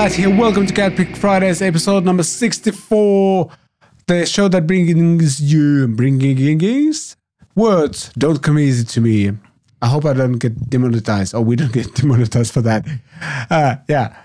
Vlad here. Welcome to CatPick Fridays, episode number 64. The show that brings you, bringing in words don't come easy to me. I hope I don't get demonetized, or we don't get demonetized for that. Uh, yeah.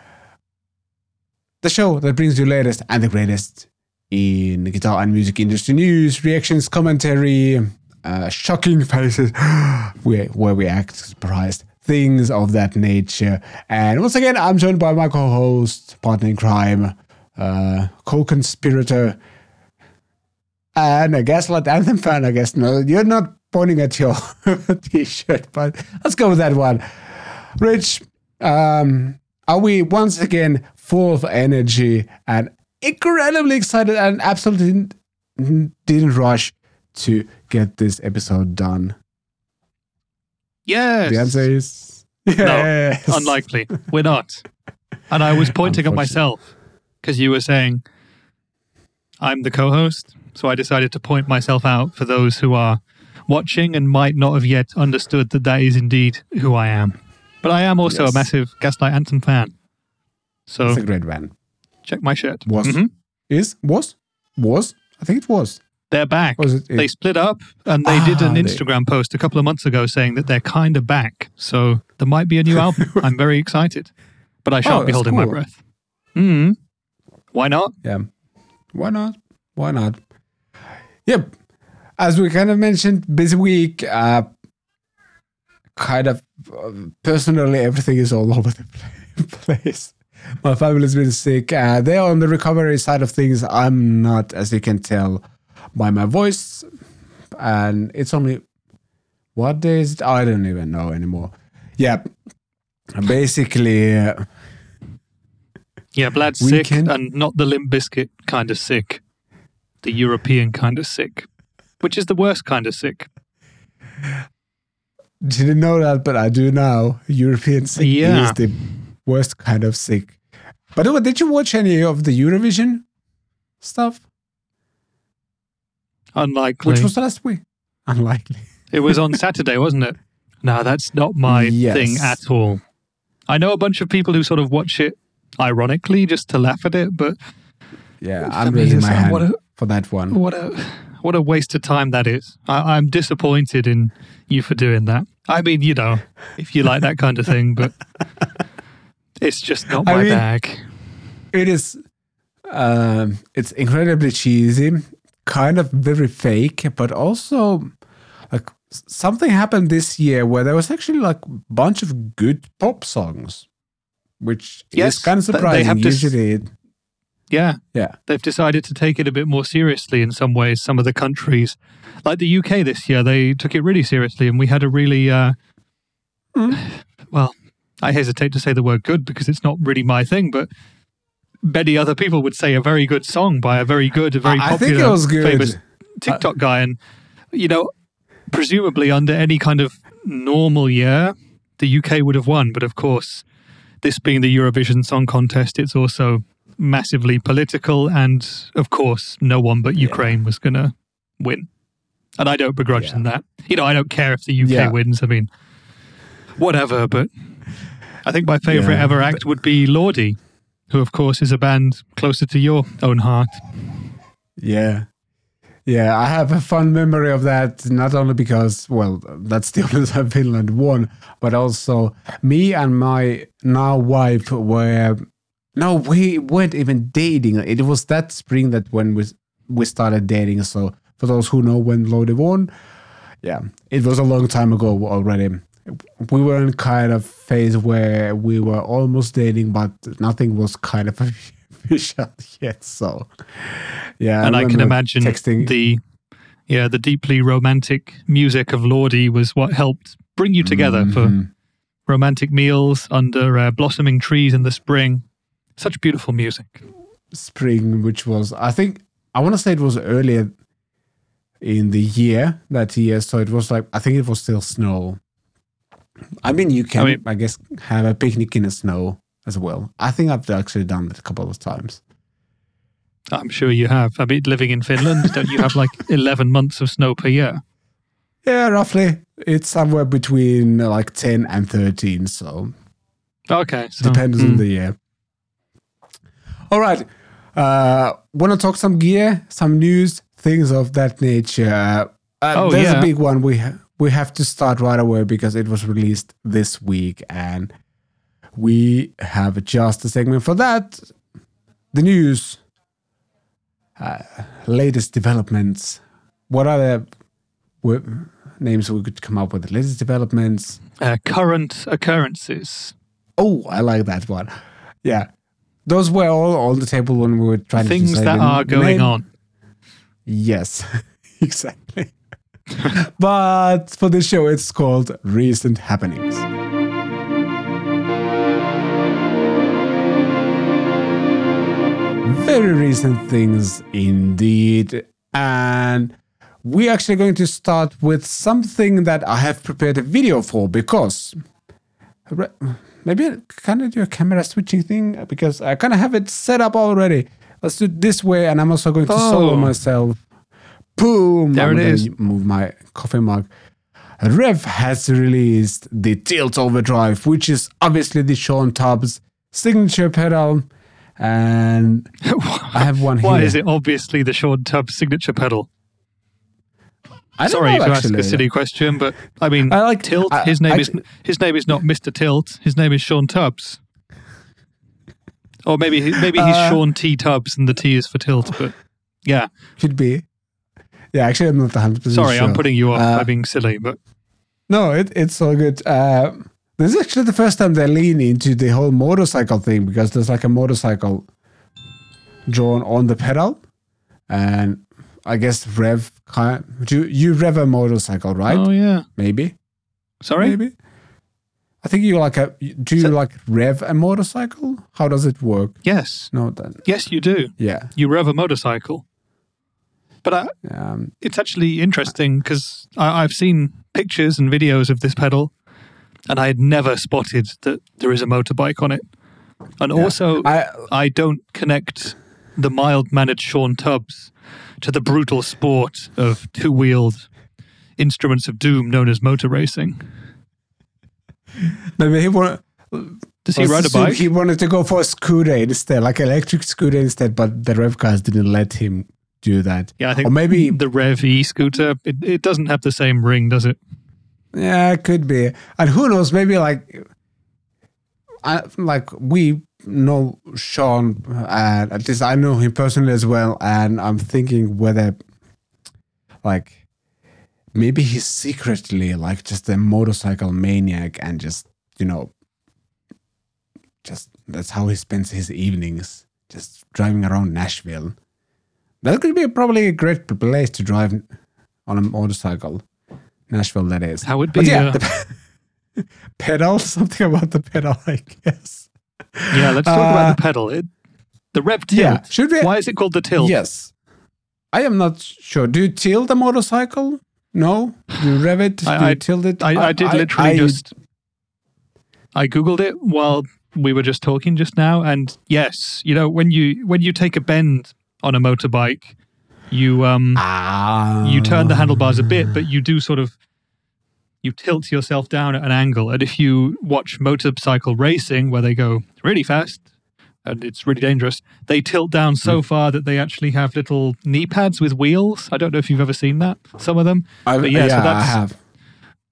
The show that brings you latest and the greatest in guitar and music industry news, reactions, commentary, uh, shocking faces, where we act surprised, things of that nature. And once again, I'm joined by my co-host, partner in crime, uh, co-conspirator, and a Gaslight Anthem fan, I guess. No, you're not pointing at your t-shirt, but let's go with that one. Rich, um, are we once again full of energy and incredibly excited and absolutely didn't rush to get this episode done? Yes. The answer is yes. No, unlikely. We're not. And I was pointing at myself because you were saying I'm the co host. So I decided to point myself out for those who are watching and might not have yet understood that that is indeed who I am. But I am also Yes. a massive Gaslight Anthem fan. So It's a great band. check my shirt. Was Mhm. is was was I think it was. They're back. Was it? They split up and they did Ah, an they- Instagram post a couple of months ago saying that they're kind of back. So there might be a new album. I'm very excited. But I shan't Oh, be holding my breath. Mm. Why not? Yeah. Why not? Why not? Yep. As we kind of mentioned, busy week. Uh, kind of uh, personally, everything is all over the place. My family's been sick. Uh, they're on the recovery side of things. I'm not, as you can tell by my voice. And it's only what day is it? I don't even know anymore. Yeah. Basically, uh, Yeah, Vlad's sick Weekend. and not the Limp Bizkit kind of sick. The European kind of sick. Which is the worst kind of sick. didn't know that, but I do now. European sick Yeah. is the worst kind of sick. But did you watch any of the Eurovision stuff? Unlikely. Which was last week? Unlikely. it was on Saturday, wasn't it? No, that's not my Yes. thing at all. I know a bunch of people who sort of watch it ironically just to laugh at it, but Yeah, I'm me, raising my hand what a- for that one. what a what a waste of time that is. I, I'm disappointed in you for doing that. I mean, you know, if you like that kind of thing, but it's just not I my mean- bag. It is. Um, it's incredibly cheesy, kind of very fake, but also like something happened this year where there was actually like a bunch of good pop songs, which Yes, is kind of th- they surprising. have Usually, Yeah. yeah. they've decided to take it a bit more seriously in some ways. Some of the countries, like the UK this year, they took it really seriously, and we had a really, uh, Mm. well, I hesitate to say the word good because it's not really my thing, but many other people would say a very good song by a very good, a very I- popular, think it was good. famous TikTok guy, and you know, presumably under any kind of normal year, the UK would have won, but of course, this being the Eurovision Song Contest, it's also massively political, and of course, no one but Ukraine was going to win. And I don't begrudge Yeah. them that. You know, I don't care if the UK Yeah. wins. I mean, whatever. But I think my favorite Yeah. ever act would be Lordi, who, of course, is a band closer to your own heart. Yeah. Yeah, I have a fun memory of that, not only because, well, that's the only time Finland won, but also me and my now wife were, no, we weren't even dating. It was that spring that when we, we started dating. So for those who know when Lordi won, yeah, it was a long time ago already. We were in kind of phase where we were almost dating, but nothing was kind of official yet. So, yeah, and I can imagine texting. the yeah the deeply romantic music of Lordi was what helped bring you together for Mhm. romantic meals under uh, blossoming trees in the spring. Such beautiful music. spring, which was I think I want to say it was earlier in the year that year. So it was like I think it was still snow. I mean, you can I, mean- I guess have a picnic in the snow as well. I think I've actually done that a couple of times. I'm sure you have. I mean, living in Finland, don't you have like 11 months of snow per year? Yeah, roughly. It's somewhere between like ten and thirteen. So Okay. So, depends on hmm. the year. All right. Uh, Want to talk some gear, some news, things of that nature. Uh, Oh, there's yeah. a big one we ha- we have to start right away because it was released this week, and we have just a segment for that. The news, uh, latest developments. What are the w- names we could come up with? Latest developments. Uh, current occurrences. Oh, I like that one. Yeah. Those were all on the table when we were trying to Things that are going name. on. Yes, exactly. but for this show, it's called Recent Happenings. Very recent things indeed. And we're actually going to start with something that I have prepared a video for because maybe I kind of do a camera switching thing because I kind of have it set up already. Let's do it this way, and I'm also going to solo Oh. myself. Boom! There I'm it. Move my coffee mug. REVV has released the Tilt Overdrive, which is obviously the Shawn Tubbs signature pedal, and I have one here. Why is it obviously the Shawn Tubbs signature pedal? I Sorry know, to actually. ask a silly question, but I mean, I like- Tilt. I- his name I- is his name is not Mister Tilt. His name is Shawn Tubbs. Or maybe maybe he's Uh, Shawn T Tubbs and the T is for Tilt. But yeah, Could be. Yeah, actually, I'm not the 100 percent sorry, sure. I'm putting you off Uh, by being silly. But No, it, it's all good. Uh, this is actually the first time they lean into the whole motorcycle thing because there's like a motorcycle drawn on the pedal, and I guess rev. Kind you you rev a motorcycle, right? oh yeah, Maybe, sorry. maybe. I think you like a. Do you So- like rev a motorcycle? How does it work? Yes, No, then yes, you do. yeah. You rev a motorcycle. But I, Um, it's actually interesting because I've seen pictures and videos of this pedal, and I had never spotted that there is a motorbike on it. And also, I I don't connect the mild mannered Shawn Tubbs to the brutal sport of two wheeled instruments of doom known as motor racing. maybe he want. Does he ride a bike? He wanted to go for a scooter instead, like electric scooter instead, but the rev cars didn't let him do that. yeah, I think or maybe the Rev E scooter, it, it doesn't have the same ring, does it? Yeah, it could be. And who knows? Maybe like, I, like we know Shawn, and at least I know him personally as well. And I'm thinking whether, like, maybe he's secretly like just a motorcycle maniac, and just you know, just that's how he spends his evenings, just driving around Nashville. That could be probably a great place to drive on a motorcycle. Nashville, that is. How would But be, yeah, uh, pedal, something about the pedal, I guess. Yeah, let's talk Uh, about the pedal. It, the REVV Tilt. Yeah, should we? Why is it called the Tilt? Yes. I am not sure. Do you tilt the motorcycle? No? Do you rev it? Do I- you I- tilt it? I, I did literally just. I googled it while we were just talking just now, and yes, you know when you when you take a bend on a motorbike, you um Ah. you turn the handlebars a bit, but you do sort of you tilt yourself down at an angle. And if you watch motorcycle racing, where they go really fast and it's really dangerous, they tilt down Hmm. so far that they actually have little knee pads with wheels. I don't know if you've ever seen that. Some of them. I, but yeah, yeah, so I have.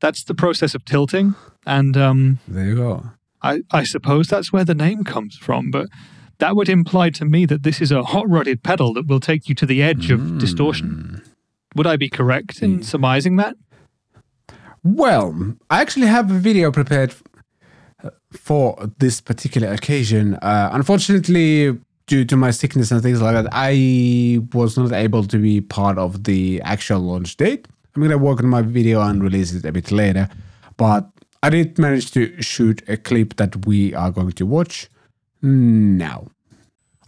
That's the process of tilting, and um, There you go. I, I suppose that's where the name comes from, but that would imply to me that this is a hot rodded pedal that will take you to the edge of distortion. Would I be correct in surmising that? Well, I actually have a video prepared uh, for this particular occasion. Uh, unfortunately, due to my sickness and things like that, I was not able to be part of the actual launch date. I'm going to work on my video and release it a bit later. But I did manage to shoot a clip that we are going to watch now.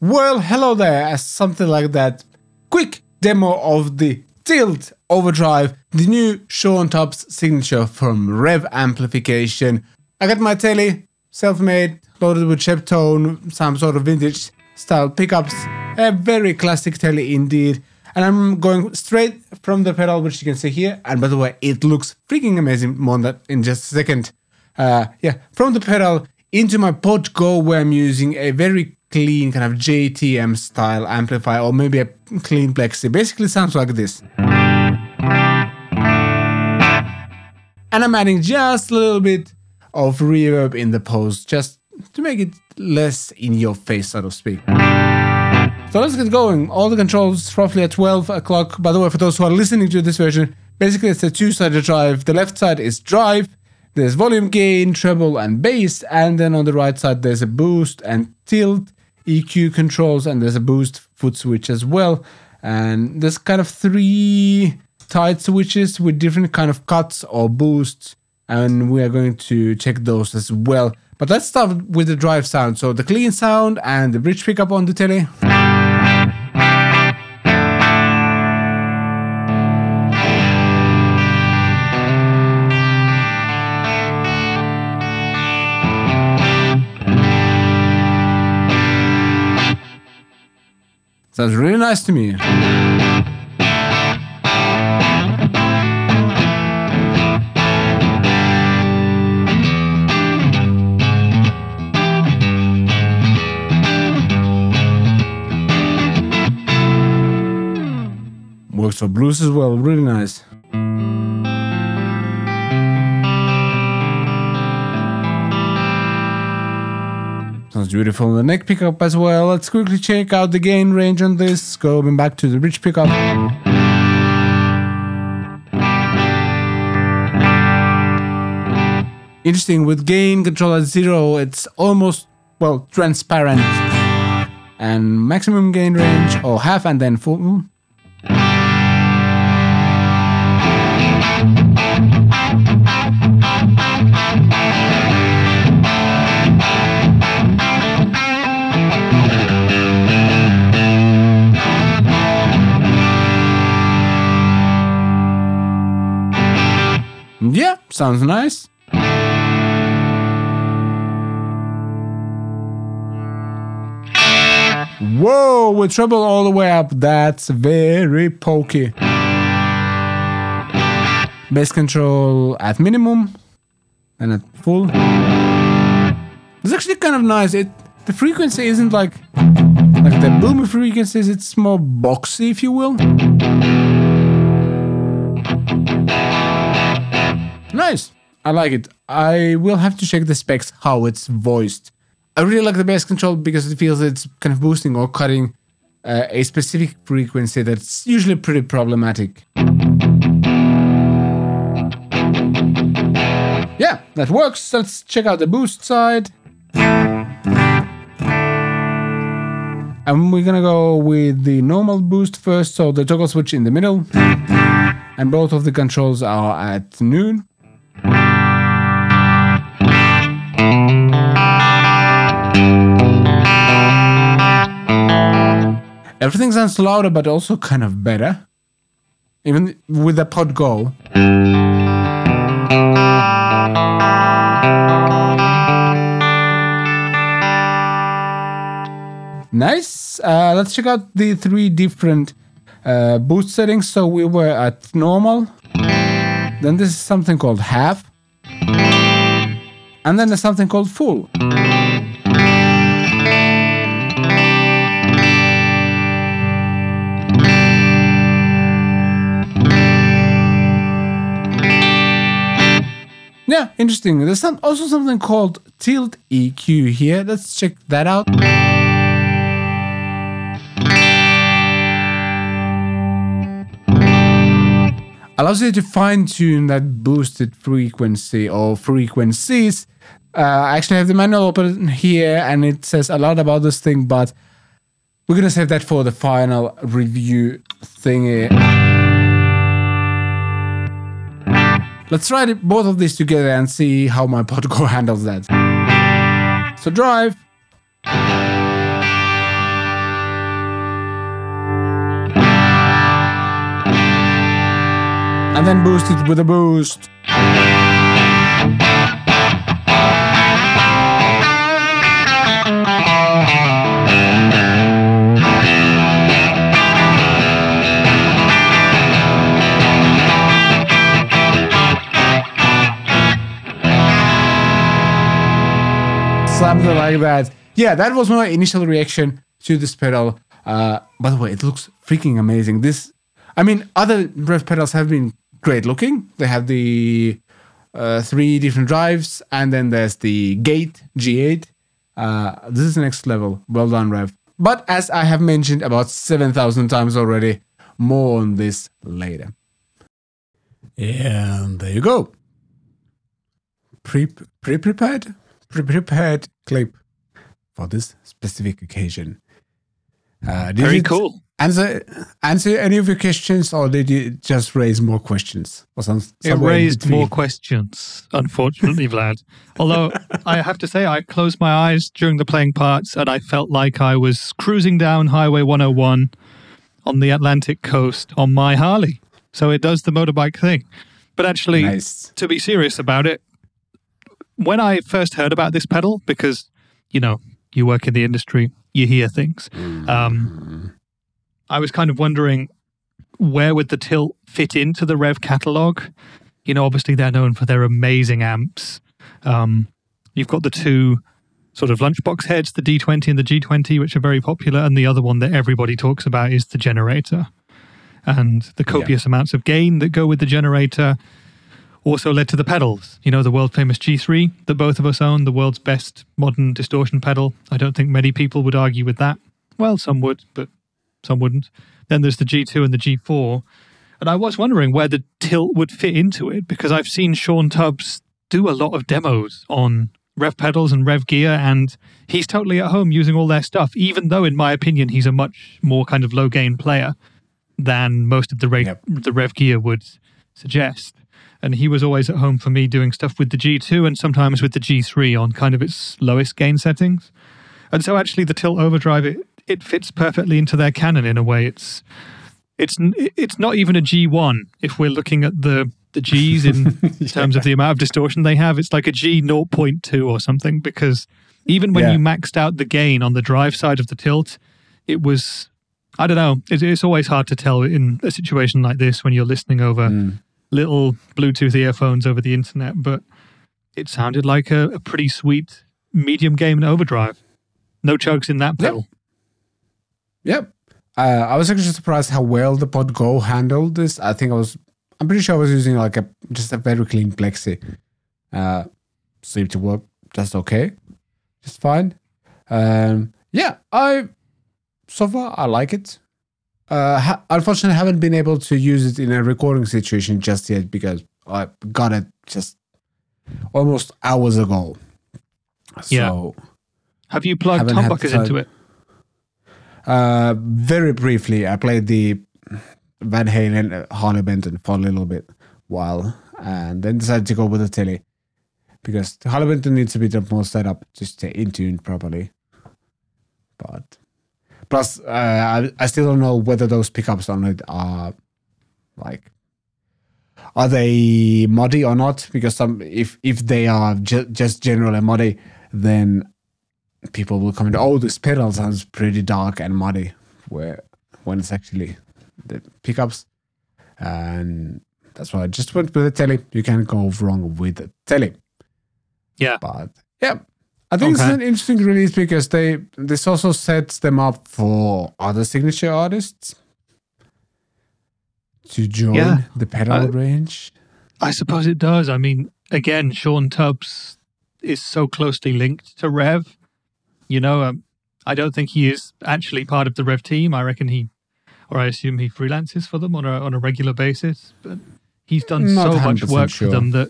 Well, hello there, something like that. Quick demo of the Tilt Overdrive, the new Shawn Tubbs signature from REVV Amplification. I got my telly, self-made, loaded with Sheptone, some sort of vintage style pickups. A very classic telly indeed. And I'm going straight from the pedal, which you can see here. And by the way, it looks freaking amazing. More on that in just a second. Uh, yeah, from the pedal into my Pod Go, where I'm using a very clean kind of JTM style amplifier or maybe a clean plexi. Basically sounds like this. And I'm adding just a little bit of reverb in the post just to make it less in your face, so to speak. So let's get going. All the controls roughly at 12 o'clock. By the way, for those who are listening to this version, basically it's a two-sided drive. The left side is drive, there's volume gain, treble, and bass, and then on the right side there's a boost and tilt, EQ controls, and there's a boost foot switch as well. And there's kind of three tight switches with different kind of cuts or boosts, and we are going to check those as well. But let's start with the drive sound. So the clean sound and the bridge pickup on the telly. Nice to me. Works for blues as well, really nice. Beautiful. On the neck pickup as well. Let's quickly check out the gain range on this. Going back to the bridge pickup. Interesting, with gain control at zero, it's almost, well, transparent. And maximum gain range, or half and then full. Hmm? Sounds nice. Whoa, with treble all the way up, that's very pokey. Bass control at minimum and at full. It's actually kind of nice. It the frequency isn't like like the boomy frequencies, it's more boxy if you will. Nice. I like it. I will have to check the specs how it's voiced. I really like the bass control because it feels it's kind of boosting or cutting uh, a specific frequency that's usually pretty problematic. Yeah, that works. Let's check out the boost side. And we're gonna go with the normal boost first, so the toggle switch in the middle. And both of the controls are at noon. Everything sounds louder, but also kind of better. Even with the pod go. Nice. Uh, let's check out the three different uh, boost settings. So we were at normal. Then this is something called half. And then there's something called full. Yeah, interesting. There's some, also something called tilt EQ here. Let's check that out. Allows you to fine tune that boosted frequency or frequencies. Uh, I actually have the manual open here and it says a lot about this thing, but we're gonna save that for the final review thingy. Let's try both of these together and see how my Pod Go handles that. So drive. And then boost it with a boost. Something like that. yeah, that was my initial reaction to this pedal. Uh, by the way, it looks freaking amazing. This, I mean, other REVV pedals have been great looking. They have the uh, three different drives, and then there's the gate G8. Uh, this is the next level. Well done, REVV. But as I have mentioned about 7,000 times already, more on this later. And there you go. Pre pre prepared, pre prepared clip for this specific occasion. Uh, Very cool. Answer answer any of your questions, or did you just raise more questions? Or some, It raised more questions, unfortunately, Vlad. Although I have to say, I closed my eyes during the playing parts and I felt like I was cruising down Highway 101 on the Atlantic coast on my Harley. So it does the motorbike thing. But actually, Nice. to be serious about it, when I first heard about this pedal, because, you know, you work in the industry, you hear things. Um, I was kind of wondering where would the tilt fit into the REVV catalog? You know, obviously they're known for their amazing amps. Um, you've got the two sort of lunchbox heads, the D20 and the G20, which are very popular, and the other one that everybody talks about is the generator. And the copious amounts of gain that go with the generator also led to the pedals. You know, the world famous G3 that both of us own, the world's best modern distortion pedal. I don't think many people would argue with that. Well, some would, but some wouldn't. Then there's the G2 and the G4. And I was wondering where the tilt would fit into it because I've seen Shawn Tubbs do a lot of demos on REVV pedals and REVV gear, and he's totally at home using all their stuff, even though, in my opinion, he's a much more kind of low gain player than most of the, ra- Yep. the REVV gear would suggest. And he was always at home for me doing stuff with the G2 and sometimes with the G3 on kind of its lowest gain settings. And so actually the tilt overdrive it, it fits perfectly into their canon in a way. It's it's it's not even a G1 if we're looking at the the G's in terms of the amount of distortion they have. It's like a G 0.2 or something because even when Yeah. you maxed out the gain on the drive side of the tilt, it was I don't know. It's, it's always hard to tell in a situation like this when you're listening over Mm. little Bluetooth earphones over the internet, but it sounded like a, a pretty sweet medium game gain overdrive. No chokes in that pedal. Yep. Uh, I was actually surprised how well the Pod Go handled this. I think I was, I'm pretty sure I was using like a just a very clean plexi. Uh, seemed to work just okay, just fine. Um, yeah, I so far I like it. Uh, ha- unfortunately, I haven't been able to use it in a recording situation just yet because I got it just almost hours ago. Yeah. So Have you plugged humbuckers into it? Uh, very briefly, I played the Van Halen Harley Benton for a little bit while, and then decided to go with the telly because the Harley Benton needs a bit more setup to stay in tune properly. But plus, uh, I, I still don't know whether those pickups on it are like are they muddy or not because some if if they are ju- just generally muddy then people will comment oh this pedal sounds pretty dark and muddy where when it's actually the pickups and that's why i just went with the telly you can't go wrong with the telly Yeah. but yeah i think it's Okay. an interesting release because they this also sets them up for other signature artists to join Yeah. the pedal Uh, range I suppose it does. I mean, again, Shawn Tubbs is so closely linked to REVV. You know, um, I don't think he is actually part of the REVV team. I reckon he, or I assume he freelances for them on a on a regular basis. But he's done Not so much work sure. for them that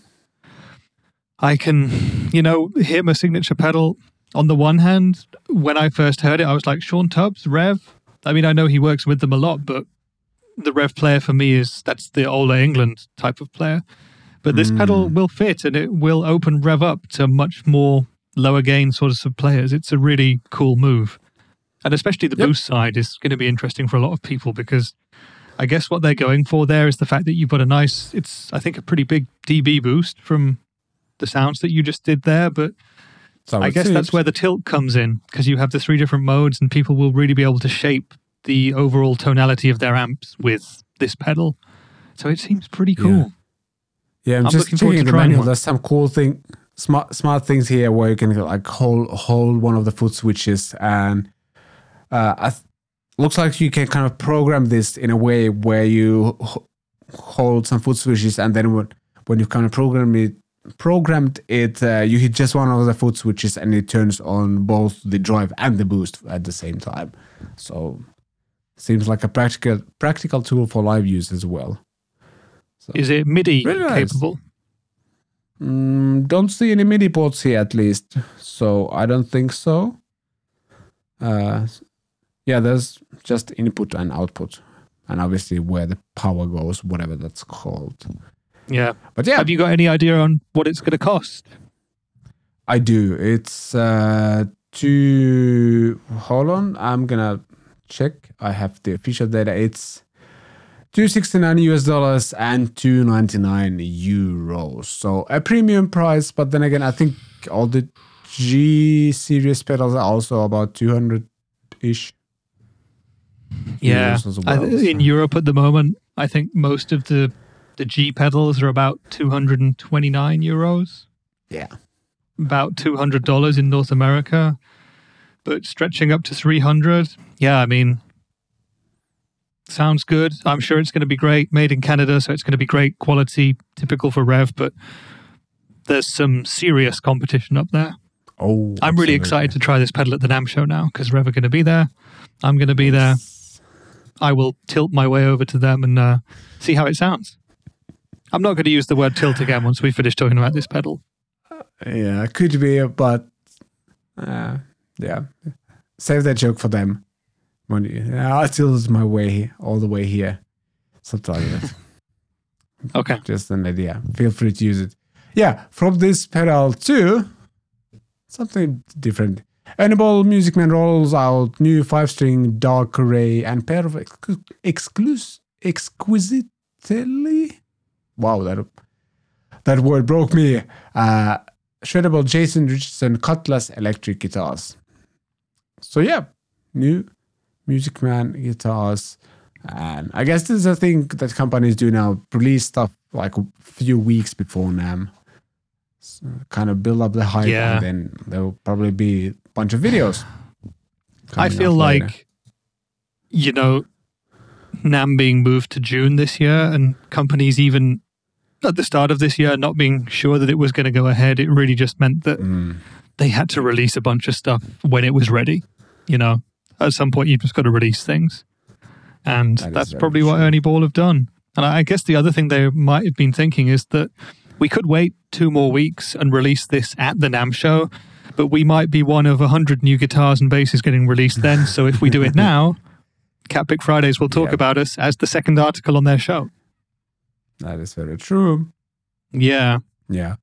I can, you know, hear my signature pedal. On the one hand, when I first heard it, I was like, Shawn Tubbs, REVV. I mean, I know he works with them a lot, but the REVV player for me is that's the Ola Englund type of player. But this pedal will fit and it will open REVV up to much more lower gain sorts of players. It's a really cool move. And especially the Yep. boost side is going to be interesting for a lot of people because I guess what they're going for there is the fact that you've got a nice, it's, I think, a pretty big dB boost from the sounds that you just did there. But so I guess that's where the tilt comes in because you have the three different modes and people will really be able to shape the overall tonality of their amps with this pedal. So it seems pretty cool. Yeah, I'm, I'm just looking forward to the trying manual. one. There's some cool thing. Smart smart things here where you can like hold hold one of the foot switches and uh, I th- looks like you can kind of program this in a way where you h- hold some foot switches and then when when you kind of program it programmed it uh, you hit just one of the foot switches and it turns on both the drive and the boost at the same time so seems like a practical practical tool for live use as well Is it MIDI Really nice. capable? Mm, don't see any MIDI ports here at least, so I don't think so. Uh, yeah, there's just input and output, and obviously where the power goes, whatever that's called. Yeah. But yeah, Have you got any idea on what it's going to cost? I do. It's uh, two. Hold on, I'm gonna check. I have the official data. It's. 269 US dollars and 299 euros. So a premium price, but then again, I think all the G series pedals are also about 200 ish. Yeah. as I- well, in Europe at the moment, I think most of the the G pedals are about 229 euros, Yeah. about $200 in North America, but stretching up to 300. Yeah, I mean, sounds good. I'm sure it's going to be great. Made in Canada, so it's going to be great quality, typical for REVV, but there's some serious competition up there. Oh, I'm really excited to try this pedal at the NAMM show now because REVV are going to be there. I'm going to be there. I will tilt my way over to them and uh, see how it sounds. I'm not going to use the word tilt again once we finish talking about this pedal. Yeah, could be, but uh, yeah, save that joke for them. When you, I tilt my way all the way here, something like that. Okay. Just an idea. Feel free to use it. Yeah, from this pedal to something different. Ernie Ball Music Man rolls out new five-string DarkRay and pair of ex- exclus- exquisitely. Wow, that that word broke me. Uh, shreddable Jason Richardson Cutlass electric guitars. So yeah, new Music Man guitars. And I guess this is a thing that companies do now, release stuff like a few weeks before NAMM. So kind of build up the hype Yeah. and then there will probably be a bunch of videos. I feel like, later. you know, NAMM being moved to June this year and companies even at the start of this year not being sure that it was going to go ahead, it really just meant that Mm, they had to release a bunch of stuff when it was ready. You know, at some point you've just got to release things. And That that's probably what. Ernie Ball have done. And I guess the other thing they might have been thinking is that we could wait two more weeks and release this at the NAMM show, but we might be one of a hundred new guitars and basses getting released then. So if we do it now, CatPick Fridays will talk Yeah. about us as the second article on their show. that is very true. Yeah. Yeah.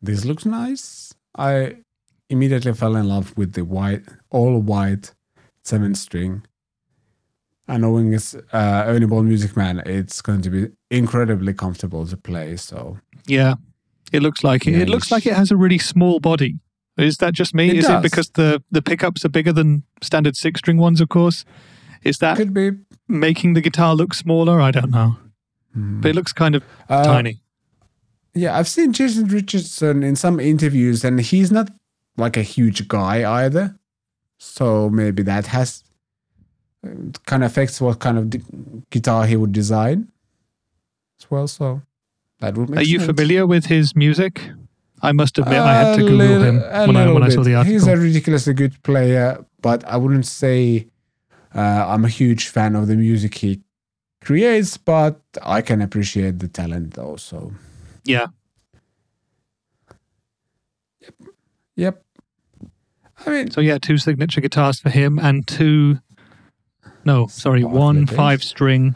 This looks nice. I immediately fell in love with the white, all white seven string. And knowing it's uh, Ernie Ball Music Man, it's going to be incredibly comfortable to play. So Yeah. It looks like it. It looks like it has a really small body. Is that just me? It Is does. it because the, the pickups are bigger than standard six string ones, of course? Is that could be making the guitar look smaller? I don't know. Hmm. But it looks kind of Uh, tiny. Yeah, I've seen Jason Richardson in some interviews, and he's not like a huge guy either. So maybe that has uh, kind of affects what kind of d- guitar he would design as well. So that would make Are you sense. familiar with his music? I must admit, I had to Google little- him when I, when I saw the article. He's a ridiculously good player, but I wouldn't say uh, I'm a huge fan of the music he creates, but I can appreciate the talent also. yeah. Yep. Yep. I mean, So yeah, two signature guitars for him and two. No, sorry, Five one bass. five string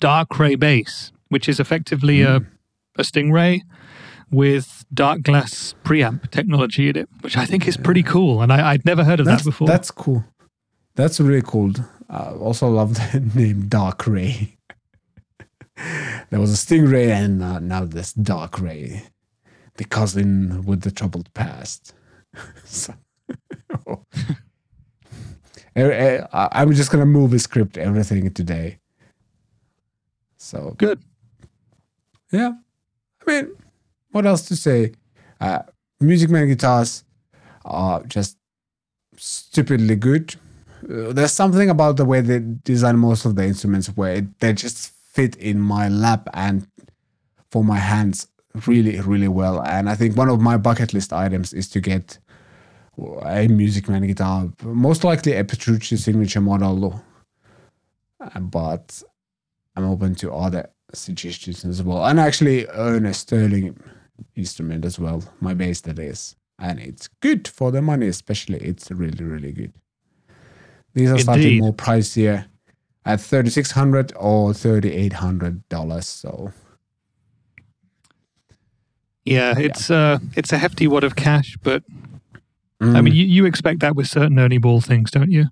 DarkRay bass, which is effectively a, Hmm. a Stingray with Darkglass preamp technology in it, which I think is pretty cool. And I, I'd never heard of that's, that before. that's cool. That's really cool. I also love the name DarkRay. there was a Stingray, and uh, now this DarkRay, the cousin with the troubled past. So- Eh, eh, I'm just gonna move the script everything today. So Good. yeah, I mean, what else to say? Uh, Music Man guitars are just stupidly good. Uh, there's something about the way they design most of the instruments where it, they just fit in my lap and for my hands really, really well. And I think one of my bucket list items is to get a Music Man guitar, most likely a Petrucci signature model, uh, but I'm open to other suggestions as well. And I actually own a Sterling instrument as well, my bass that is. And it's good for the money, especially. It's really, really good. These are slightly more pricier at thirty six hundred or thirty eight hundred dollars. So Yeah, it's uh it's a hefty wad of cash, but I mm, mean you, you expect that with certain Ernie Ball things, don't you?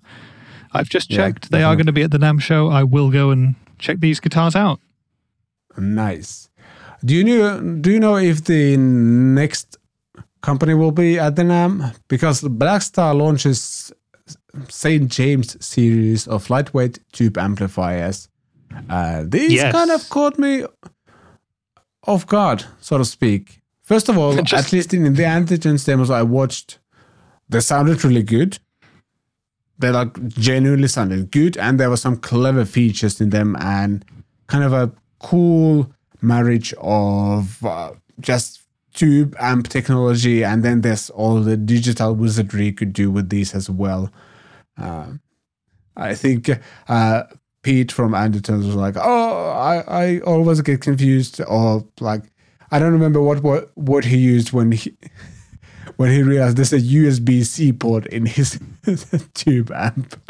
I've just Yeah, checked. they are going to be at the NAMM show. I will go and check these guitars out. nice. Do you know? Do you know if the next company will be at the NAMM? Because Blackstar launches St. James series of lightweight tube amplifiers. Uh, these Yes. kind of caught me off guard, so to speak. First of all, Just- at least in the Andertons demos I watched, they sounded really good. They like genuinely sounded good, and there were some clever features in them, and kind of a cool marriage of uh, just tube amp technology, and then there's all the digital wizardry you could do with these as well. Uh, I think uh, Pete from Andertons was like, "Oh, I, I always get confused," or like, I don't remember what what what he used when he when he realized there's a USB C port in his tube amp,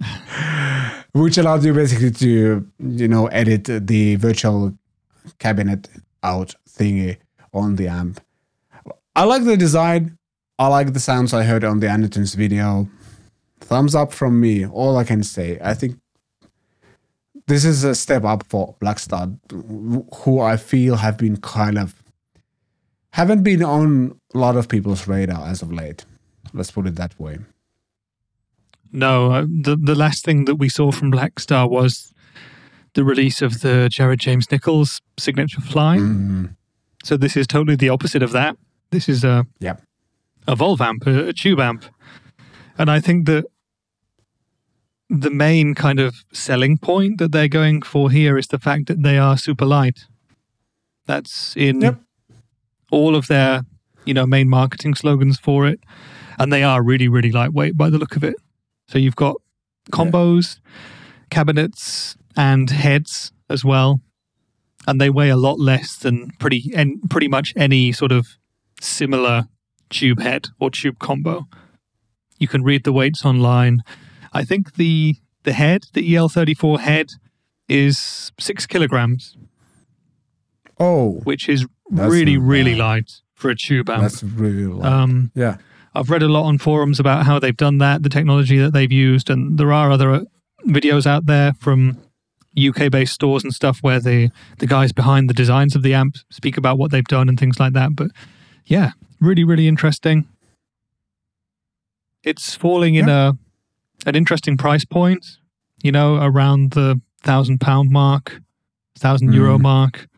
which allowed you basically to you know edit the virtual cabinet out thingy on the amp. I like the design. I like the sounds I heard on the Andertons video. Thumbs up from me. All I can say. I think this is a step up for Blackstar, who I feel have been kind of haven't been on a lot of people's radar as of late. Let's put it that way. No, uh, the the last thing that we saw from Blackstar was the release of the Jared James Nichols signature fly. Mm, So this is totally the opposite of that. This is a Yep. a valve amp, a, a tube amp, and I think that the main kind of selling point that they're going for here is the fact that they are super light. That's in Yep. All of their you know main marketing slogans for it, and they are really really lightweight by the look of it. So you've got combos, cabinets, and heads as well, and they weigh a lot less than pretty and pretty much any sort of similar tube head or tube combo. You can read the weights online. I think the the head, the EL34 head, is six kilograms, Oh, which is That's really really bad. light for a tube amp. that's really light. Um, yeah. I've read a lot on forums about how they've done that, the technology that they've used, and there are other uh, videos out there from UK based stores and stuff where the the guys behind the designs of the amp speak about what they've done and things like that. But yeah, really, really interesting. It's falling in a an interesting price point, you know, around the thousand pound mark, thousand euro Mm. mark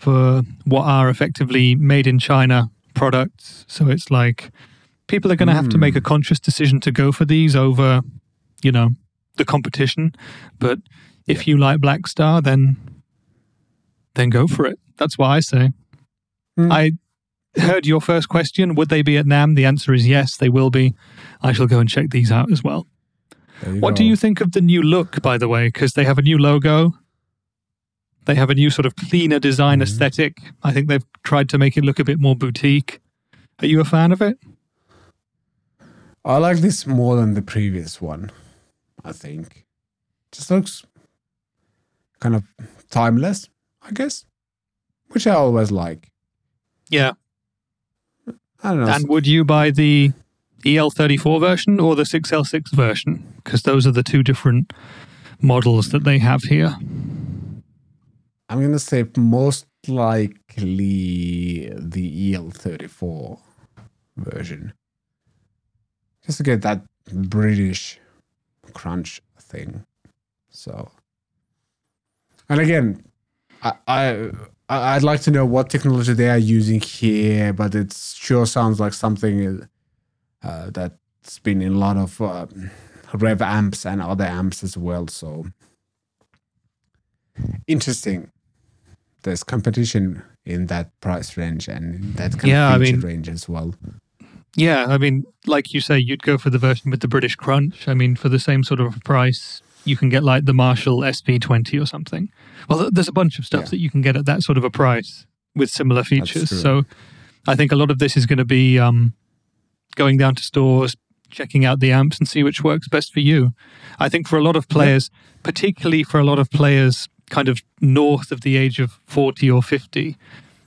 for what are effectively made in China products. So it's like people are going to have to make a conscious decision to go for these over, you know, the competition. But if you like Blackstar, then then go for it. That's what I say. Mm. I heard your first question. Would they be at NAMM? The answer is yes, they will be. I shall go and check these out as well. What do you think of the new look, by the way? Because they have a new logo. They have a new sort of cleaner design Mhm. aesthetic. I think they've tried to make it look a bit more boutique. Are you a fan of it? I like this more than the previous one. I think just looks kind of timeless, I guess, which I always like. Yeah. I don't know. And would you buy the EL34 version or the 6L6 version? Because those are the two different models that they have here. I'm gonna say most likely the EL34 version, just to get that British crunch thing. So, and again, I I, I'd like to know what technology they are using here, but it sure sounds like something uh, that's been in a lot of uh, REVV amps and other amps as well. So interesting. There's competition in that price range and that kind Yeah, of feature mean- range as well. Yeah, I mean, like you say, you'd go for the version with the British Crunch. I mean, for the same sort of price, you can get like the Marshall SV20 or something. Well, there's a bunch of stuff Yeah. that you can get at that sort of a price with similar features. So I think a lot of this is going to be um, going down to stores, checking out the amps and see which works best for you. I think for a lot of players, particularly for a lot of players kind of north of the age of 40 or 50,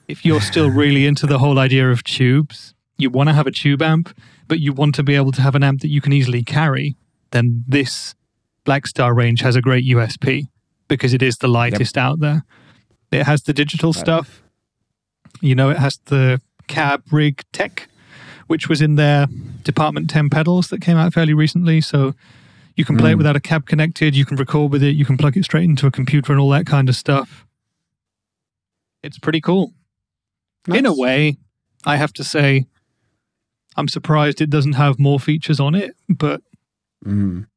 if you're still really into the whole idea of tubes, you want to have a tube amp, but you want to be able to have an amp that you can easily carry, then this Blackstar range has a great USP because it is the lightest out there. It has the digital stuff. You know, it has the CabRig tech, which was in their Department 10 pedals that came out fairly recently. So you can play it Mm. without a cab connected, you can record with it, you can plug it straight into a computer and all that kind of stuff. It's pretty cool. In a way, I have to say, I'm surprised it doesn't have more features on it, but Mm.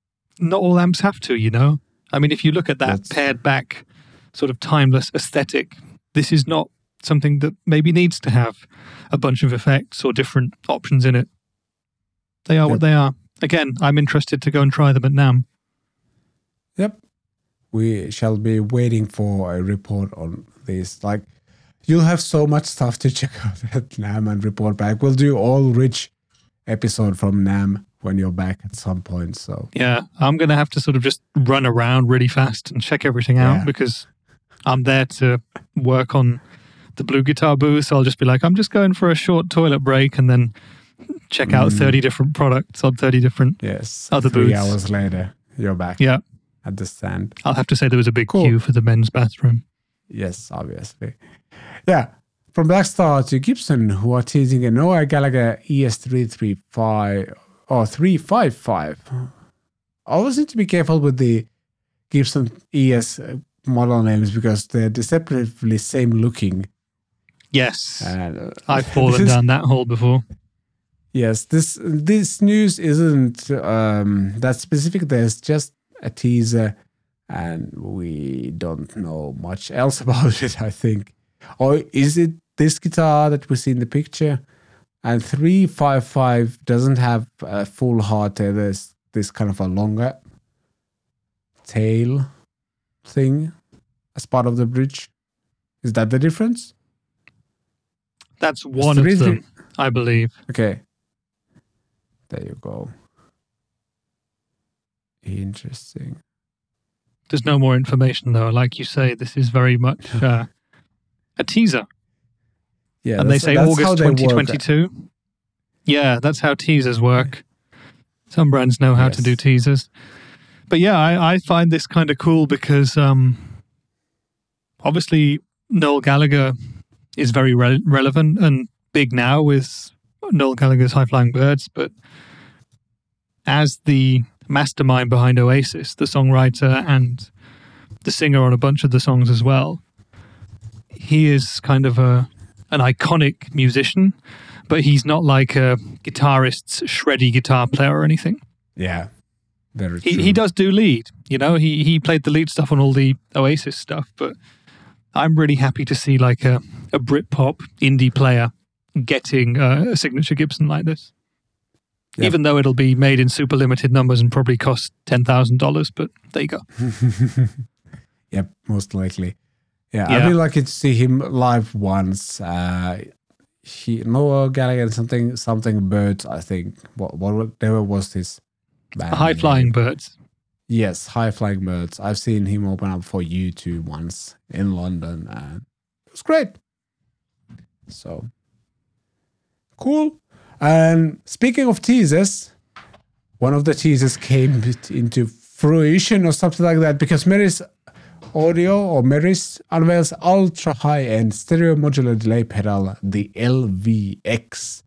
not all amps have to, you know? I mean, if you look at that That's- pared back, sort of timeless aesthetic, this is not something that maybe needs to have a bunch of effects or different options in it. They are Yep. what they are. Again, I'm interested to go and try them at NAMM. Yep. We shall be waiting for a report on this. Like, you'll have so much stuff to check out at NAMM and report back. We'll do all rich episode from NAMM when you're back at some point. So, Yeah, I'm going to have to sort of just run around really fast and check everything out Yeah. because I'm there to work on the blue guitar booth. So I'll just be like, I'm just going for a short toilet break and then check out Mm. 30 different products on 30 different. yes, Other three booths. hours later, you're back Yeah, at the stand. I'll have to say there was a big Cool. queue for the men's bathroom. Yes, obviously. Yeah. From Blackstar to Gibson, who are teasing a Noel Gallagher E ES335 or 355. Always need to be careful with the Gibson ES model names because they're deceptively same looking. Yes, And, uh, I've fallen down that hole before. Yes, this this news isn't um, that specific. There's just a teaser, and we don't know much else about it. I think, or is it this guitar that we see in the picture? And three five five doesn't have a full hardtail. There's this kind of a longer tail thing as part of the bridge. Is that the difference? That's one of them, I believe. Okay. There you go. Interesting. There's no more information though. Like you say, this is very much uh, a teaser. Yeah, and they say August they work. 2022. Yeah, that's how teasers work. Some brands know how to do teasers. But yeah, I, I find this kind of cool because um, obviously Noel Gallagher is very re- relevant and big now with Noel Gallagher's High Flying Birds. But as the mastermind behind Oasis, the songwriter and the singer on a bunch of the songs as well, he is kind of a an iconic musician, but he's not like a guitarist's shreddy guitar player or anything. Yeah, very He true. he does do lead, you know. He he played the lead stuff on all the Oasis stuff, but I'm really happy to see like a a Britpop indie player getting uh, a signature Gibson like this. Yep. Even though it'll be made in super limited numbers and probably cost ten thousand dollars, but there you go. yep, most likely. Yeah, Yeah. I'd be lucky to see him live once. Uh, he Noel Gallagher something something birds. I think what whatever was this band High flying birds. Yes, high flying birds. I've seen him open up for U2 once in London, and it was great. So cool. And speaking of teasers, one of the teasers came into fruition or something like that because Meris Audio or Meris unveils ultra high end stereo modular delay pedal, the LVX.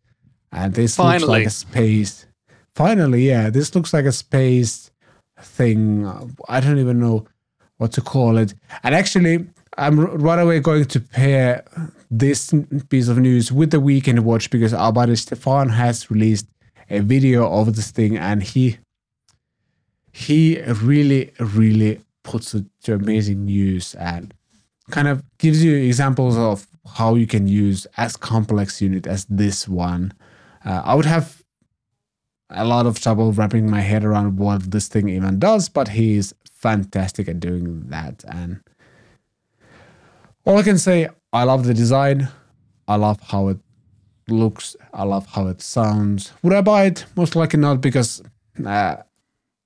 And this looks like a space. Finally, yeah, this looks like a space thing. I don't even know what to call it. And actually, I'm right away going to pair this piece of news with the weekend watch because our buddy Stefan has released a video of this thing and he he really really puts it to amazing use and kind of gives you examples of how you can use as complex unit as this one. Uh, I would have a lot of trouble wrapping my head around what this thing even does, but he's fantastic at doing that. And all I can say, I love the design. I love how it looks. I love how it sounds. Would I buy it? Most likely not because uh,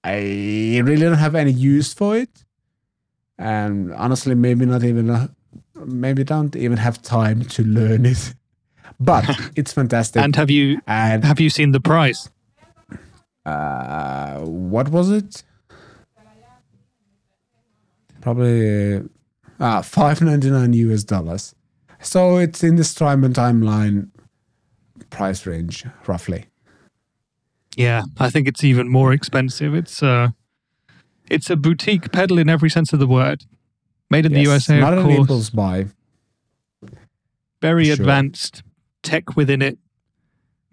I really don't have any use for it. And honestly, maybe not even, uh, maybe don't even have time to learn it. But it's fantastic. And have you and have you seen the price? uh, what was it? Probably uh, ah, five ninety nine US dollars. So it's in the Strymon timeline price range, roughly. Yeah, I think it's even more expensive. It's uh it's a boutique pedal in every sense of the word. Made in the USA, not of an course. impulse buy. very Sure. advanced tech within it,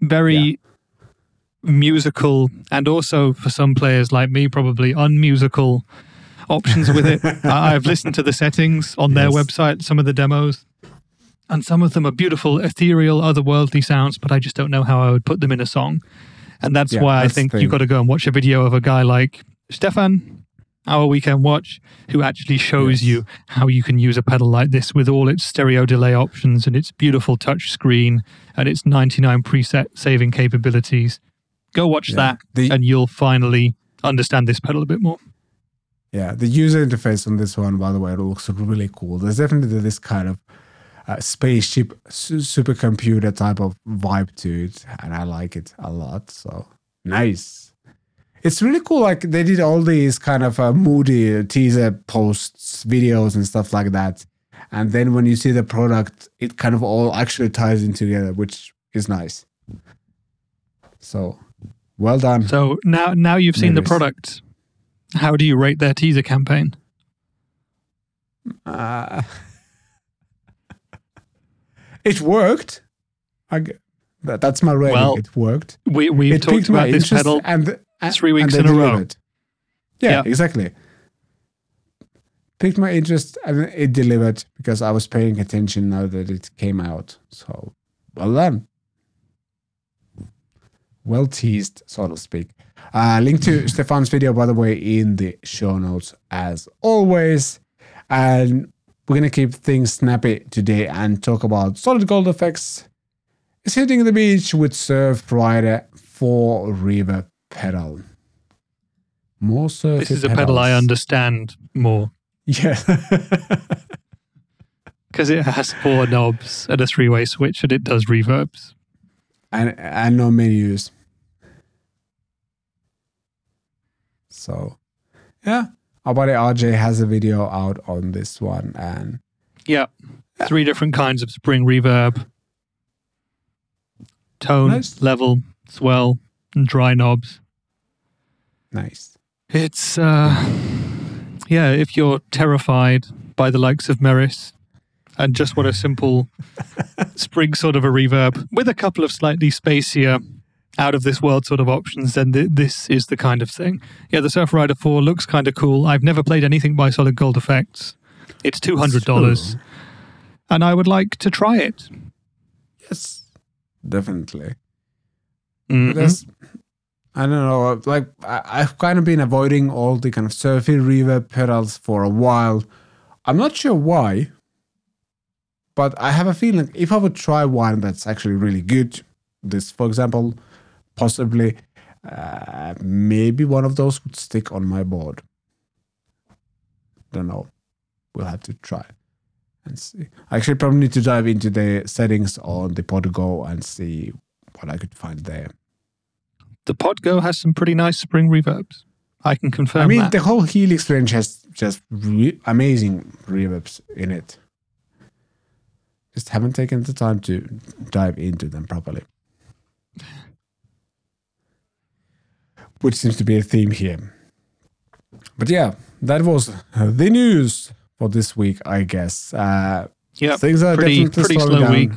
very musical, and also for some players like me, probably unmusical options with it. I've listened to the settings on their website, some of the demos, and some of them are beautiful, ethereal, otherworldly sounds, but I just don't know how I would put them in a song. And that's Yeah, why that's I think you've got to go and watch a video of a guy like Stefan, our weekend watch, who actually shows Yes. you how you can use a pedal like this with all its stereo delay options and its beautiful touch screen and its 99 preset saving capabilities. Go watch Yeah. that The- and you'll finally understand this pedal a bit more. Yeah, the user interface on this one, by the way, it looks really cool. There's definitely this kind of uh, spaceship su- supercomputer type of vibe to it, and I like it a lot. So nice. It's really cool. Like they did all these kind of uh, moody teaser posts, videos, and stuff like that. And then when you see the product, it kind of all actually ties in together, which is nice. So well done. So now now you've seen the product. How do you rate their teaser campaign? Uh, it worked. I that, that's my rating. Well, it worked. We it talked my about this interest pedal. and, and three weeks and in a row. Yeah. exactly. Picked my interest and it delivered because I was paying attention now that it came out. So well done. Well teased, so to speak. Uh, link to Stefan's video, by the way, in the show notes as always. And we're going to keep things snappy today and talk about solid gold effects. Is hitting the beach with Surf Rider for Reverb Pedal. More surf. This is a pedal I understand more Yeah. because it has four knobs and a three-way switch and it does reverbs. And and no menus. So, yeah, our buddy RJ has a video out on this one, and Yeah. Three different kinds of spring reverb. Tone, Nice. level, swell, and dry knobs. nice. It's uh yeah, if you're terrified by the likes of Meris and just want a simple spring sort of a reverb with a couple of slightly spacier out of this world sort of options, then th- this is the kind of thing. Yeah, the Surf Rider 4 looks kind of cool. I've never played anything by Solid Gold Effects. It's $200 So, and I would like to try it. yes, definitely. Mhm. I don't know, like I, I've kind of been avoiding all the kind of surfy reverb pedals for a while. I'm not sure why, but I have a feeling if I would try one that's actually really good, this, for example, possibly, uh, maybe one of those would stick on my board. Don't know. We'll have to try and see. I actually probably need to dive into the settings on the Pod Go and see what I could find there. The Pod Go has some pretty nice spring reverbs. I can confirm I mean, that. the whole Helix range has just re- amazing reverbs in it. Just haven't taken the time to dive into them properly. Which seems to be a theme here. But yeah, that was the news for this week, I guess. Uh, Yeah, things are pretty definitely pretty slow down. week.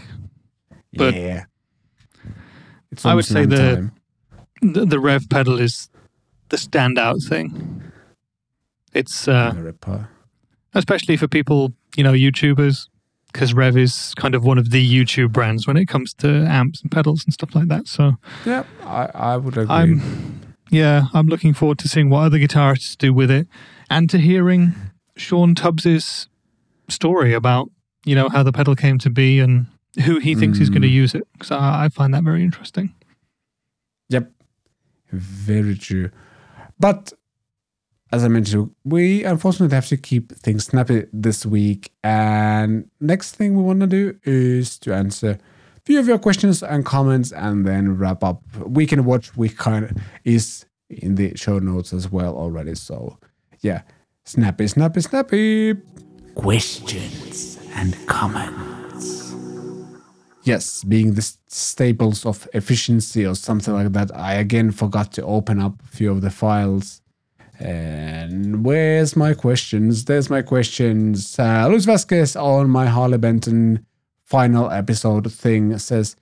but yeah, it's I would say the- The, the REVV pedal is the standout thing. It's uh, especially for people, you know, YouTubers, because REVV is kind of one of the YouTube brands when it comes to amps and pedals and stuff like that. So Yeah, I, I would agree. I'm, yeah, I'm looking forward to seeing what other guitarists do with it, and to hearing Shawn Tubbs's story about you know how the pedal came to be and who he thinks is going to Mm. use it. Because I, I find that very interesting. Yep. Very true. But as I mentioned, we unfortunately have to keep things snappy this week. And next thing we want to do is to answer a few of your questions and comments and then wrap up. We can watch week kind of is in the show notes as well already. So yeah. Snappy, snappy, snappy. questions and comments. Yes, being the staples of efficiency or something like that. I again forgot to open up a few of the files. Uh, Where's my questions? There's my questions. Uh, Luis Vasquez on my Harley Benton final episode thing says,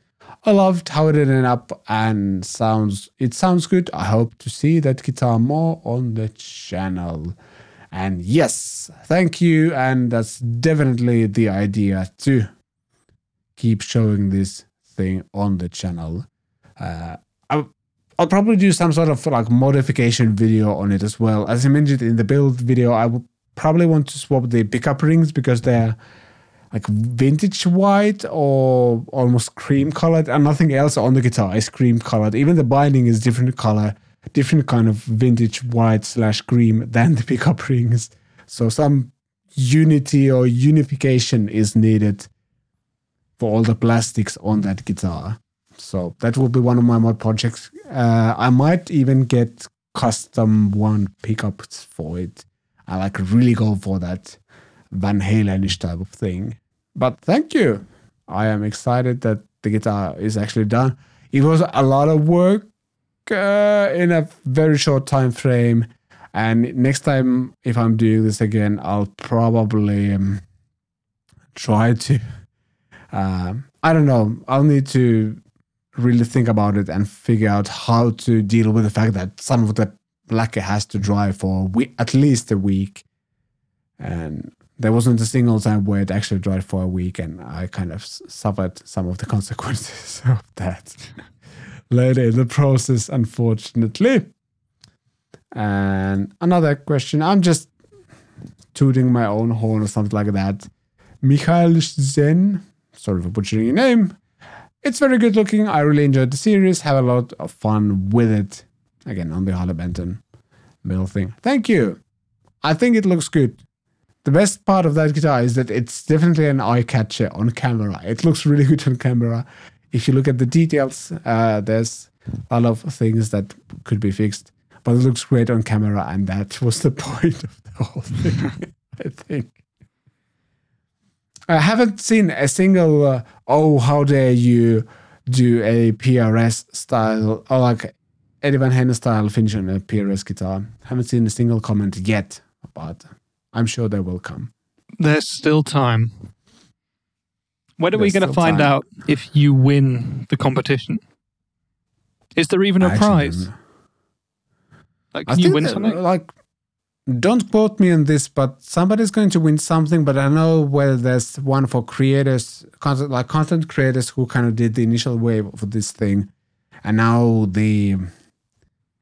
I loved how it ended up and sounds it sounds good. I hope to see that guitar more on the channel. And yes, thank you. And that's definitely the idea to keep showing this thing on the channel. Uh, I'll, probably do some sort of like modification video on it as well. As I mentioned in the build video, I would probably want to swap the pickup rings because they're like vintage white or almost cream colored, and nothing else on the guitar is cream colored. Even the binding is different color, different kind of vintage white slash cream than the pickup rings. So some unity or unification is needed for all the plastics on that guitar. So that will be one of my mod projects. Uh, I might even get custom one pickups for it. I like really go for that Van Halenish type of thing. But thank you. I am excited that the guitar is actually done. It was a lot of work uh, in a very short time frame. And next time, if I'm doing this again, I'll probably um, try to um, I don't know. I'll need to really think about it and figure out how to deal with the fact that some of the lacquer has to dry for at least a week. And there wasn't a single time where it actually dried for a week, and I kind of suffered some of the consequences of that later in the process, unfortunately. And another question I'm just tooting my own horn or something like that. Mikhail Zen sorry for butchering your name. It's very good looking. I really enjoyed the series. Have a lot of fun with it. Again, on the Harley Benton middle thing. Thank you. I think it looks good. The best part of that guitar is that it's definitely an eye catcher on camera. It looks really good on camera. If you look at the details, uh, there's a lot of things that could be fixed, but it looks great on camera, and that was the point of the whole thing, I think. I haven't seen a single uh, oh how dare you do a PRS style or like Eddie Van Halen style finish on a PRS guitar. Haven't seen a single comment yet, but I'm sure they will come. There's still time. When are we going to find time. out if you win the competition? Is there even a I prize? Like, I can you think win that, something? Like, don't quote me on this, but somebody's going to win something. But I know whether there's one for creators, content, like content creators who kind of did the initial wave of this thing, and now the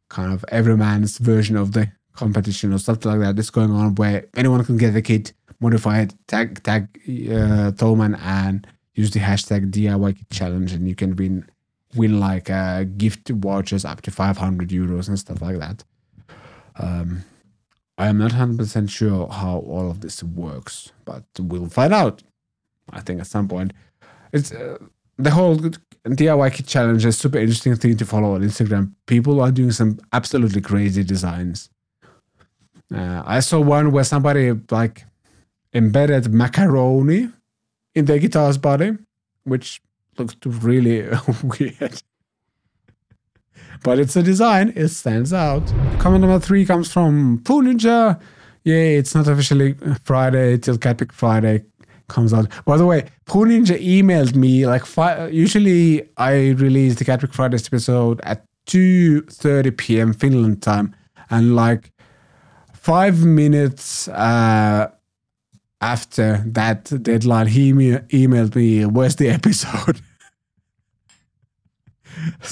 kind of everyman's version of the competition or something like that is going on, where anyone can get the kit, modify it, tag tag uh, Thomann, and use the hashtag DIY kit challenge, and you can win win like uh, gift vouchers up to 500 euros and stuff like that. Um, I am not 100% sure how all of this works, but we'll find out. I think at some point. It's uh, the whole DIY kit challenge is super interesting thing to follow on Instagram. People are doing some absolutely crazy designs. Uh, I saw one where somebody like embedded macaroni in their guitar's body, which looked really weird. But it's a design, it stands out. Comment number three comes from Poo Ninja. yeah, it's not officially Friday till CatPick Friday comes out. By the way, Pooh Ninja emailed me like five. Usually, I release the CatPick Fridays episode at two thirty p.m. Finland time, and like five minutes uh, after that deadline, he email- emailed me, "Where's the episode?"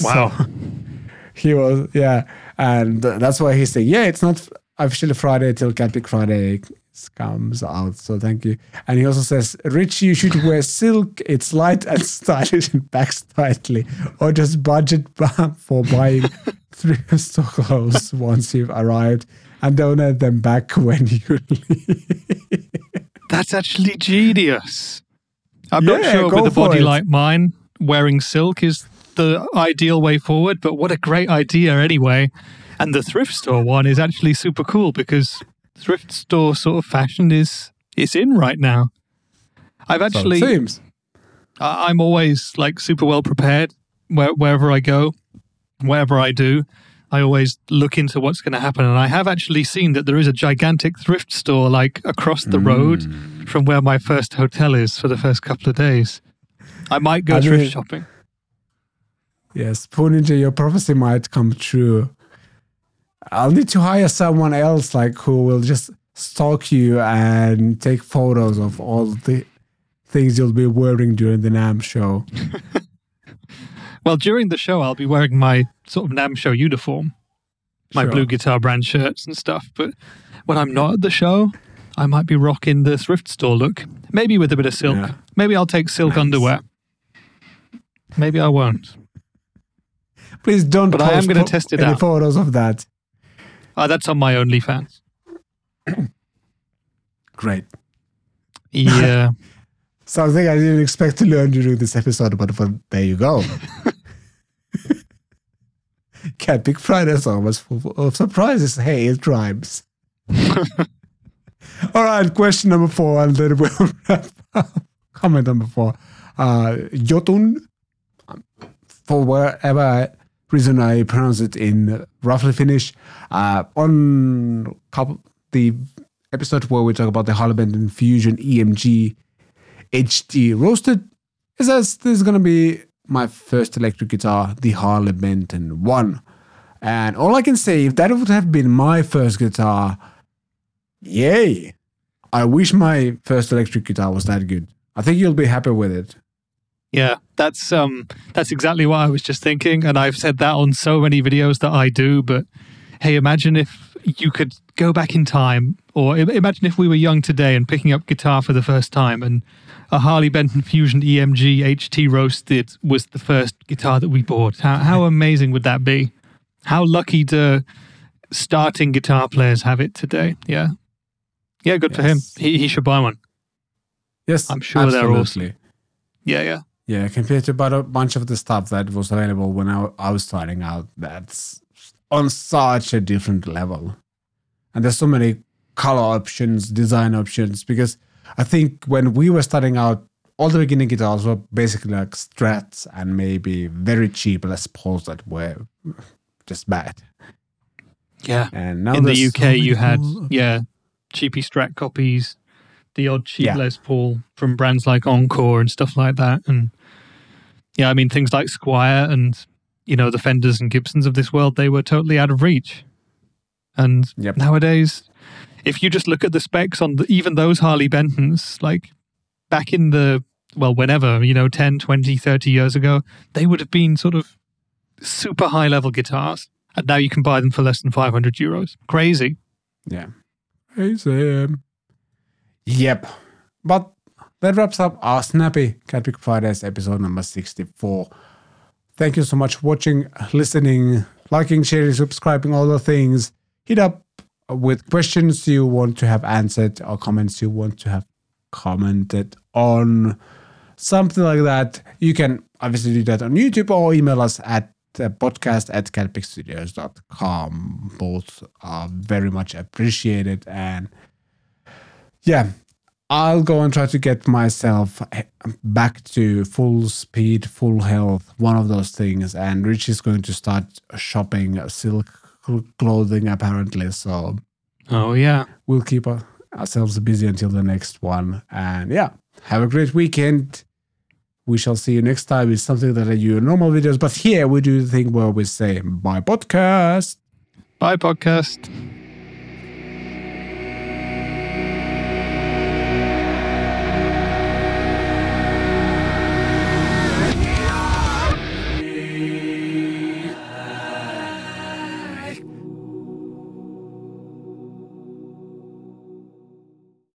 Wow. So, he was yeah, and that's why he's saying, "Yeah, it's not officially Friday till CatPick Friday comes out." So thank you. And he also says, "Rich, you should wear silk. It's light and stylish and packs tightly, or just budget bu- for buying thrift store clothes once you've arrived." And donate them back when you leave. That's actually genius. I'm not sure with a body it. like mine, wearing silk is the ideal way forward, but what a great idea anyway. And the thrift store one is actually super cool because thrift store sort of fashion is is in right now. I've So it actually seems. I- I'm always like super well prepared where, wherever I go, whatever I do. I always look into what's going to happen, and I have actually seen that there is a gigantic thrift store like across the road Mm. from where my first hotel is for the first couple of days. I might go I thrift mean- shopping. Yes, Pooh your prophecy might come true. I'll need to hire someone else, like who will just stalk you and take photos of all the things you'll be wearing during the NAMM show. Well, during the show, I'll be wearing my sort of NAMM show uniform, my Sure. blue guitar brand shirts and stuff. But when I'm not at the show, I might be rocking the thrift store look, maybe with a bit of silk. Yeah. Maybe I'll take silk Nice. underwear. Maybe I won't. Please don't. But I am gonna test it any out. photos of that. Uh, that's on my OnlyFans. Great. Yeah. Something I didn't expect to learn during this episode, but, but there you go. CatPick Friday almost full of surprises. Hey, it rhymes. All right, question number four, and then we'll wrap up. Comment number four. Uh, Jotun, for whatever reason I pronounce it in roughly Finnish, uh, on couple, the episode where we talk about the Benton Fusion EMG HD roasted, it says this is gonna be my first electric guitar, the Harley Benton one. And all I can say, if that would have been my first guitar, yay! I wish my first electric guitar was that good. I think you'll be happy with it. Yeah, that's um that's exactly what I was just thinking and I've said that on so many videos that I do but hey imagine if you could go back in time or imagine if we were young today and picking up guitar for the first time and a Harley Benton Fusion EMG HT roasted was the first guitar that we bought. How how amazing would that be? How lucky do starting guitar players have it today? Yeah. Yeah, good for him. He he should buy one. Yes, I'm sure they're awesome. Yeah, yeah. Yeah, compared to about a bunch of the stuff that was available when I, I was starting out, that's on such a different level. And there's so many color options, design options, because I think when we were starting out, all the beginning guitars were basically like strats and maybe very cheap Les Pauls that were just bad. Yeah. And now in the UK, so you had yeah, cheapy Strat copies, the odd cheap Yeah. Les Paul from brands like Encore and stuff like that, and yeah, I mean things like Squier and you know the Fenders and Gibsons of this world, they were totally out of reach. And Yep. nowadays, if you just look at the specs on the, even those Harley Bentons, like back in the well, whenever you know 10, 20, 30 years ago, they would have been sort of super high level guitars. And now you can buy them for less than 500 euros. Crazy. Yeah. Hey, Sam. Yep. But that wraps up our snappy CatPick Fridays episode number 64. Thank you so much for watching, listening, liking, sharing, subscribing, all the things. Hit up with questions you want to have answered or comments you want to have commented on. Something like that. You can obviously do that on YouTube or email us at uh, podcast at catpickstudios.com. Both are very much appreciated. And yeah, I'll go and try to get myself eh, back to full speed, full health, one of those things. And Rich is going to start shopping silk clothing apparently. So Oh, yeah. we'll keep ourselves busy until the next one. And yeah, have a great weekend. We shall see you next time with something that I do in normal videos. But here we do the thing where we say bye podcast. Bye, podcast.